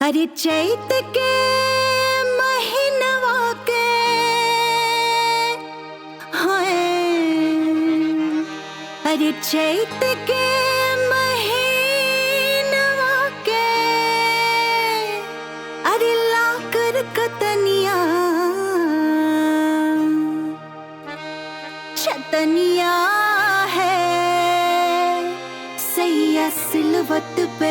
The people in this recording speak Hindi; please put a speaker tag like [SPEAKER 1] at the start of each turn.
[SPEAKER 1] अरे चैत के महीनवा के हाय। अरे चैत के महीनवा के अरे लाकर कतनिया। छतनिया है, सैया सिलवत पे